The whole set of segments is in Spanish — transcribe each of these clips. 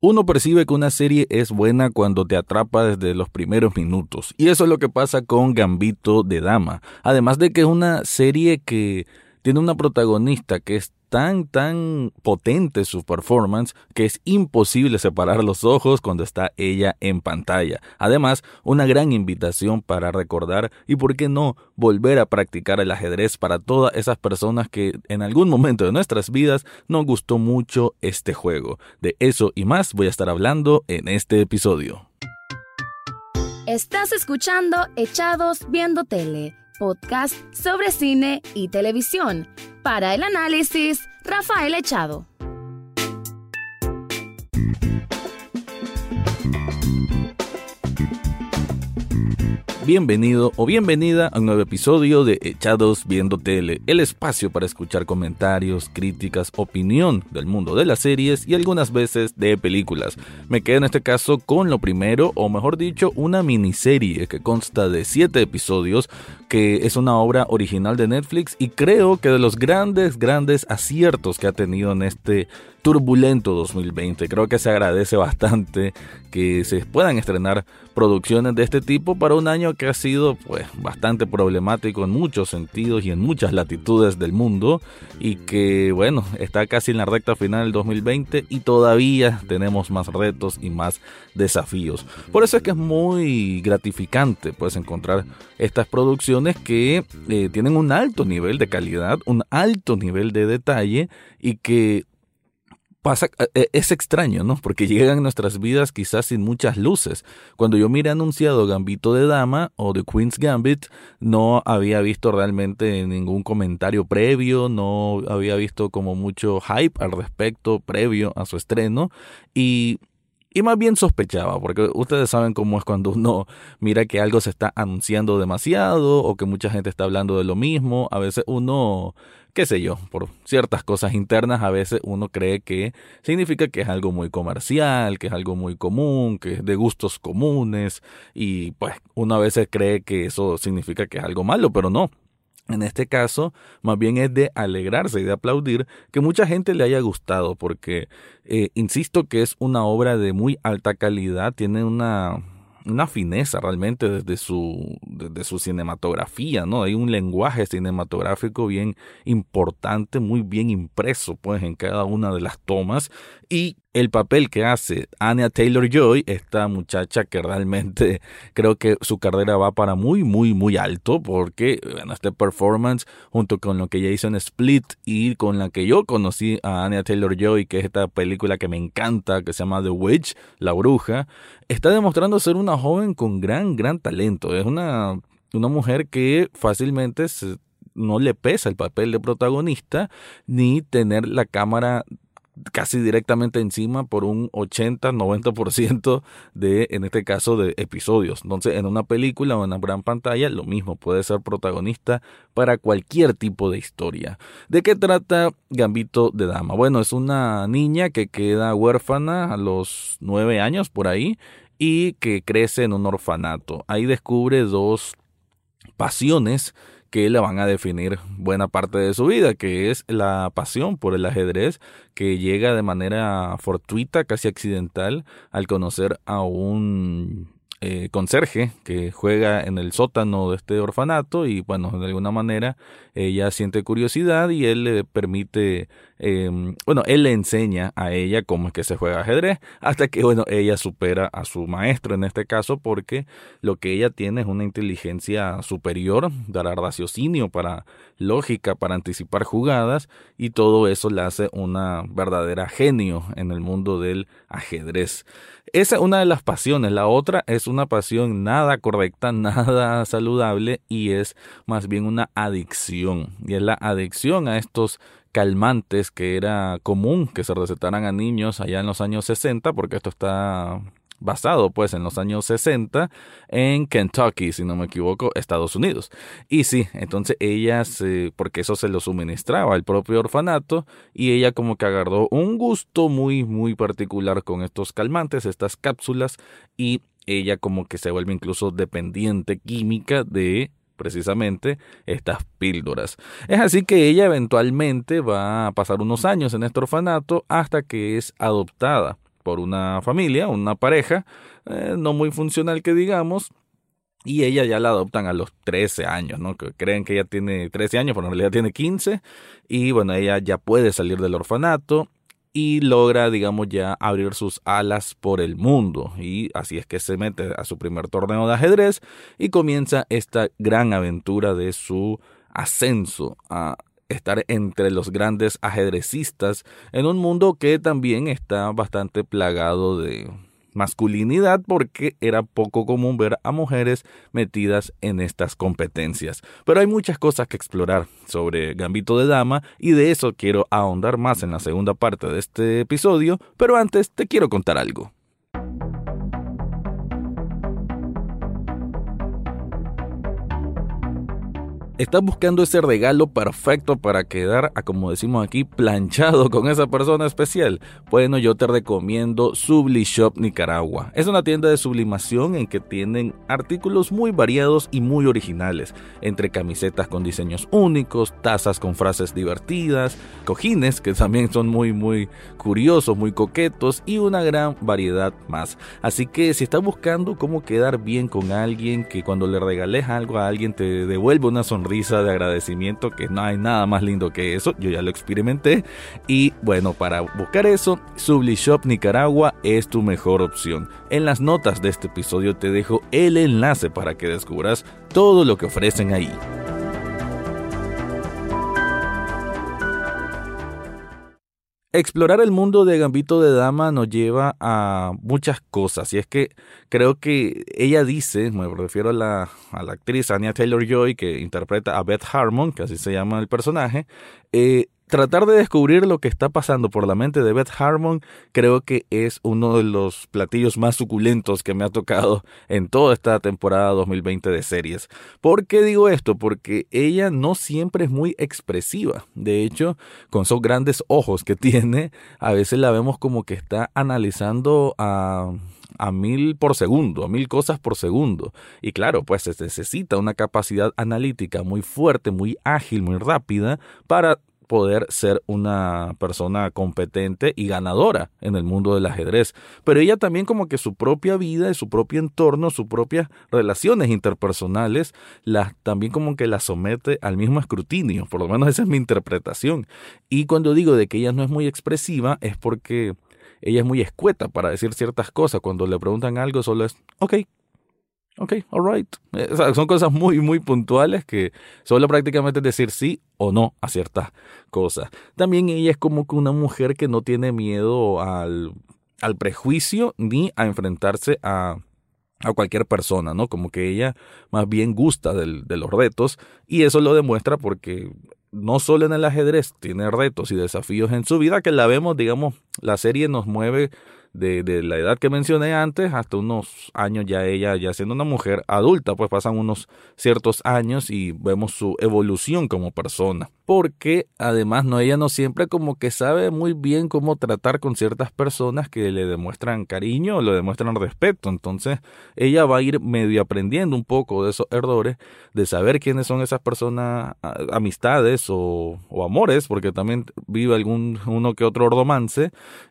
Uno percibe que una serie es buena cuando te atrapa desde los primeros minutos, y eso es lo que pasa con Gambito de Dama, además de que es una serie que tiene una protagonista que es tan, tan potente su performance que es imposible separar los ojos cuando está ella en pantalla. Además, una gran invitación para recordar y, por qué no, volver a practicar el ajedrez para todas esas personas que en algún momento de nuestras vidas nos gustó mucho este juego. De eso y más voy a estar hablando en este episodio. Estás escuchando Echados Viendo Tele podcast sobre cine y televisión. Para el análisis, Rafael Echado. Bienvenido o bienvenida a un nuevo episodio de Echados Viendo Tele, el espacio para escuchar comentarios, críticas, opinión del mundo de las series y algunas veces de películas. Me quedo en este caso con lo primero, o mejor dicho, una miniserie que consta de 7 episodios, que es una obra original de Netflix y creo que de los grandes, grandes aciertos que ha tenido en este turbulento 2020. Creo que se agradece bastante que se puedan estrenar producciones de este tipo para un año que ha sido pues bastante problemático en muchos sentidos y en muchas latitudes del mundo y que bueno, está casi en la recta final del 2020 y todavía tenemos más retos y más desafíos. Por eso es que es muy gratificante pues encontrar estas producciones que eh, tienen un alto nivel de calidad, un alto nivel de detalle y que pasa, eh, es extraño, ¿no? Porque llegan nuestras vidas quizás sin muchas luces. Cuando yo miré anunciado Gambito de Dama o The Queen's Gambit, no había visto realmente ningún comentario previo, no había visto como mucho hype al respecto previo a su estreno y y más bien sospechaba, porque ustedes saben cómo es cuando uno mira que algo se está anunciando demasiado o que mucha gente está hablando de lo mismo. A veces uno qué sé yo, por ciertas cosas internas a veces uno cree que significa que es algo muy comercial, que es algo muy común, que es de gustos comunes y pues uno a veces cree que eso significa que es algo malo, pero no. En este caso, más bien es de alegrarse y de aplaudir que mucha gente le haya gustado, porque eh, insisto que es una obra de muy alta calidad, tiene una una fineza realmente desde su, desde su cinematografía, ¿no? Hay un lenguaje cinematográfico bien importante, muy bien impreso, pues, en cada una de las tomas. Y el papel que hace Anya Taylor Joy, esta muchacha que realmente creo que su carrera va para muy, muy, muy alto, porque bueno, este performance, junto con lo que ella hizo en Split y con la que yo conocí a Anya Taylor Joy, que es esta película que me encanta, que se llama The Witch, La Bruja, está demostrando ser una joven con gran, gran talento. Es una, una mujer que fácilmente no le pesa el papel de protagonista ni tener la cámara casi directamente encima por un 80-90% de, en este caso, de episodios. Entonces, en una película o en una gran pantalla, lo mismo, puede ser protagonista para cualquier tipo de historia. ¿De qué trata Gambito de Dama? Bueno, es una niña que queda huérfana a los nueve años por ahí y que crece en un orfanato. Ahí descubre dos pasiones que le van a definir buena parte de su vida, que es la pasión por el ajedrez, que llega de manera fortuita, casi accidental, al conocer a un eh, conserje que juega en el sótano de este orfanato y bueno, de alguna manera ella siente curiosidad y él le permite, em, bueno, él le enseña a ella cómo es que se juega ajedrez hasta que bueno, ella supera a su maestro en este caso porque lo que ella tiene es una inteligencia superior, dará raciocinio para lógica, para anticipar jugadas y todo eso la hace una verdadera genio en el mundo del ajedrez. Esa es una de las pasiones. La otra es una pasión nada correcta, nada saludable y es más bien una adicción. Y es la adicción a estos calmantes que era común que se recetaran a niños allá en los años 60, porque esto está basado pues en los años 60 en Kentucky, si no me equivoco, Estados Unidos. Y sí, entonces ella, porque eso se lo suministraba el propio orfanato, y ella como que agarró un gusto muy, muy particular con estos calmantes, estas cápsulas, y ella como que se vuelve incluso dependiente química de precisamente estas píldoras. Es así que ella eventualmente va a pasar unos años en este orfanato hasta que es adoptada por una familia, una pareja, eh, no muy funcional que digamos, y ella ya la adoptan a los 13 años, ¿no? Creen que ella tiene 13 años, pero en realidad tiene 15. Y bueno, ella ya puede salir del orfanato y logra, digamos, ya abrir sus alas por el mundo. Y así es que se mete a su primer torneo de ajedrez y comienza esta gran aventura de su ascenso a estar entre los grandes ajedrecistas en un mundo que también está bastante plagado de masculinidad porque era poco común ver a mujeres metidas en estas competencias. Pero hay muchas cosas que explorar sobre Gambito de Dama y de eso quiero ahondar más en la segunda parte de este episodio, pero antes te quiero contar algo. Estás buscando ese regalo perfecto para quedar, a como decimos aquí, planchado con esa persona especial, bueno, yo te recomiendo Subli Shop Nicaragua. Es una tienda de sublimación en que tienen artículos muy variados y muy originales, entre camisetas con diseños únicos, tazas con frases divertidas, cojines que también son muy muy curiosos, muy coquetos y una gran variedad más. Así que si estás buscando cómo quedar bien con alguien, que cuando le regales algo a alguien te devuelve una sonrisa, risa de agradecimiento que no hay nada más lindo que eso, yo ya lo experimenté y bueno, para buscar eso, Subli Shop Nicaragua es tu mejor opción. En las notas de este episodio te dejo el enlace para que descubras todo lo que ofrecen ahí. Explorar el mundo de Gambito de Dama nos lleva a muchas cosas. Y es que creo que ella dice, me refiero a la, actriz Anya Taylor Joy, que interpreta a Beth Harmon, que así se llama el personaje, eh, tratar de descubrir lo que está pasando por la mente de Beth Harmon creo que es uno de los platillos más suculentos que me ha tocado en toda esta temporada 2020 de series. ¿Por qué digo esto? Porque ella no siempre es muy expresiva. De hecho, con esos grandes ojos que tiene, a veces la vemos como que está analizando a a mil por segundo, a mil cosas por segundo. Y claro, pues se necesita una capacidad analítica muy fuerte, muy ágil, muy rápida para poder ser una persona competente y ganadora en el mundo del ajedrez. Pero ella también como que su propia vida, su propio entorno, sus propias relaciones interpersonales, las, también como que la somete al mismo escrutinio. Por lo menos esa es mi interpretación. Y cuando digo de que ella no es muy expresiva es porque ella es muy escueta para decir ciertas cosas. Cuando le preguntan algo solo es, ok, ok, alright. Eh, son cosas muy, muy puntuales que solo prácticamente decir sí o no a ciertas cosas. También ella es como que una mujer que no tiene miedo al, al prejuicio ni a enfrentarse a, a cualquier persona, ¿no? Como que ella más bien gusta del, de los retos y eso lo demuestra porque no solo en el ajedrez tiene retos y desafíos en su vida que la vemos, digamos, la serie nos mueve de, la edad que mencioné antes hasta unos años ya ella, ya siendo una mujer adulta, pues pasan unos ciertos años y vemos su evolución como persona. Porque además no, ella no siempre como que sabe muy bien cómo tratar con ciertas personas que le demuestran cariño o le demuestran respeto. Entonces ella va a ir medio aprendiendo un poco de esos errores, de saber quiénes son esas personas, amistades o, o amores, porque también vive algún uno que otro romance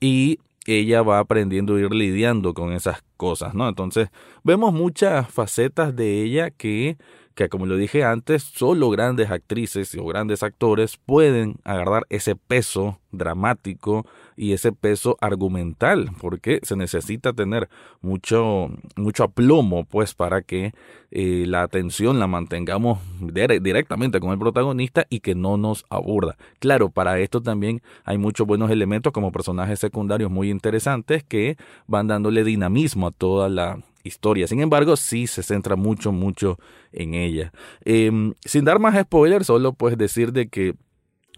y ella va aprendiendo a ir lidiando con esas cosas, ¿no? Entonces, vemos muchas facetas de ella que, que como lo dije antes, solo grandes actrices o grandes actores pueden agarrar ese peso dramático y ese peso argumental, porque se necesita tener mucho, mucho aplomo, pues, para que eh, la atención la mantengamos directamente con el protagonista y que no nos aburda. Claro, para esto también hay muchos buenos elementos como personajes secundarios muy interesantes que van dándole dinamismo toda la historia. Sin embargo, sí se centra mucho, mucho en ella. Em, sin dar más spoilers, solo pues decir de que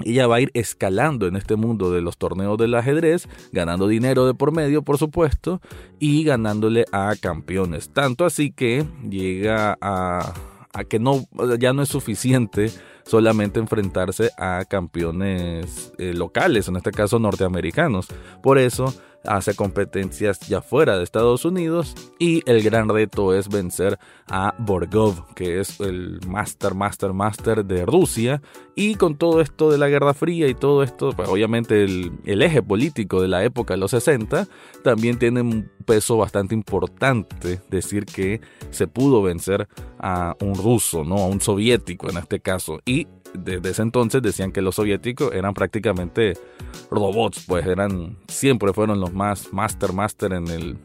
ella va a ir escalando en este mundo de los torneos del ajedrez, ganando dinero de por medio, por supuesto, y ganándole a campeones. Tanto así que llega a, a que no, ya no es suficiente solamente enfrentarse a campeones eh, locales, en este caso norteamericanos. Por eso hace competencias ya fuera de Estados Unidos y el gran reto es vencer a Borgov, que es el Master, Master, Master de Rusia. Y con todo esto de la Guerra Fría y todo esto, pues obviamente el, el eje político de la época de los 60 también tiene un peso bastante importante decir que se pudo vencer a un ruso, ¿no? A un soviético en este caso. Y desde ese entonces decían que los soviéticos eran prácticamente robots, pues eran, siempre fueron los más master, master en el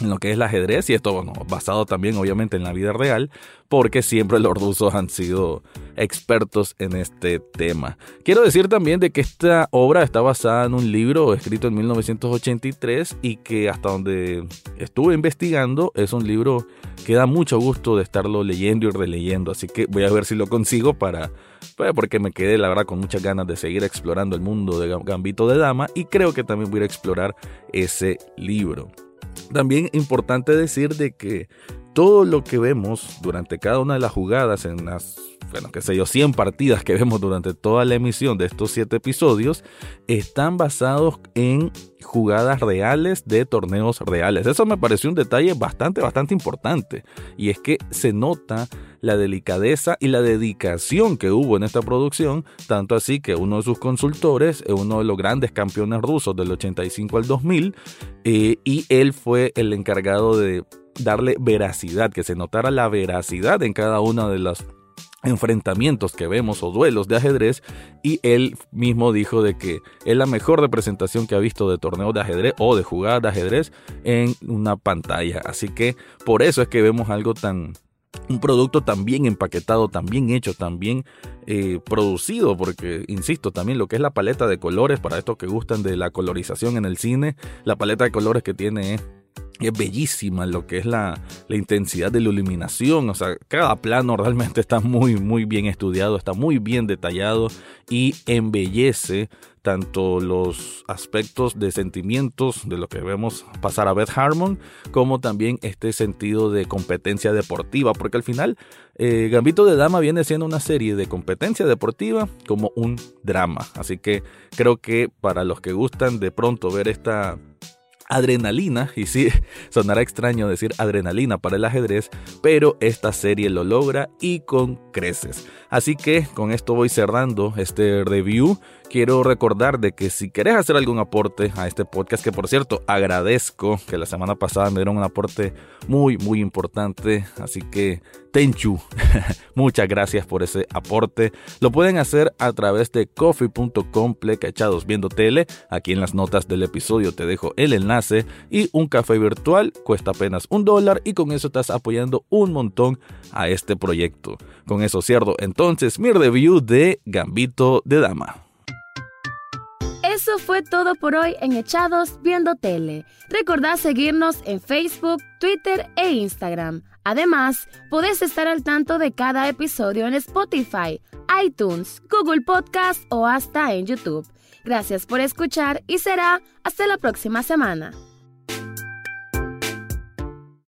en lo que es el ajedrez y esto bueno, basado también obviamente en la vida real porque siempre los rusos han sido expertos en este tema. Quiero decir también de que esta obra está basada en un libro escrito en 1983 y que hasta donde estuve investigando es un libro que da mucho gusto de estarlo leyendo y releyendo, así que voy a ver si lo consigo para pues, porque me quedé la verdad con muchas ganas de seguir explorando el mundo de Gambito de Dama y creo que también voy a explorar ese libro. También importante decir de que todo lo que vemos durante cada una de las jugadas en las, bueno, qué sé yo, 100 partidas que vemos durante toda la emisión de estos 7 episodios, están basados en jugadas reales de torneos reales. Eso me pareció un detalle bastante, bastante importante. Y es que se nota la delicadeza y la dedicación que hubo en esta producción, tanto así que uno de sus consultores es uno de los grandes campeones rusos del 85 al 2000, eh, y él fue el encargado de darle veracidad, que se notara la veracidad en cada una de los enfrentamientos que vemos o duelos de ajedrez y él mismo dijo de que es la mejor representación que ha visto de torneo de ajedrez o de jugar de ajedrez en una pantalla. Así que por eso es que vemos algo tan un producto tan bien empaquetado, tan hecho, tan bien eh, producido, porque, insisto, también lo que es la paleta de colores, para estos que gustan de la colorización en el cine, la paleta de colores que tiene es es bellísima lo que es la, la, intensidad de la iluminación. O sea, cada plano realmente está muy, muy bien estudiado, está muy bien detallado y embellece tanto los aspectos de sentimientos de lo que vemos pasar a Beth Harmon, como también este sentido de competencia deportiva, porque al final eh, Gambito de Dama viene siendo una serie de competencia deportiva como un drama. Así que creo que para los que gustan de pronto ver esta adrenalina, y sí, sonará extraño decir adrenalina para el ajedrez, pero esta serie lo logra y con creces. Así que con esto voy cerrando este review quiero recordar de que si querés hacer algún aporte a este podcast, que por cierto agradezco que la semana pasada me dieron un aporte muy, muy importante, así que Tenchu, muchas gracias por ese aporte. Lo pueden hacer a través de coffee.com plecachados viendo tele. Aquí en las notas del episodio te dejo el enlace y un café virtual cuesta apenas un dólar y con eso estás apoyando un montón a este proyecto. Con eso cierro entonces mi review de Gambito de Dama. Fue todo por hoy en Echados Viendo Tele. Recordad seguirnos en Facebook, Twitter e Instagram. Además, podés estar al tanto de cada episodio en Spotify, iTunes, Google Podcast o hasta en YouTube. Gracias por escuchar y será hasta la próxima semana.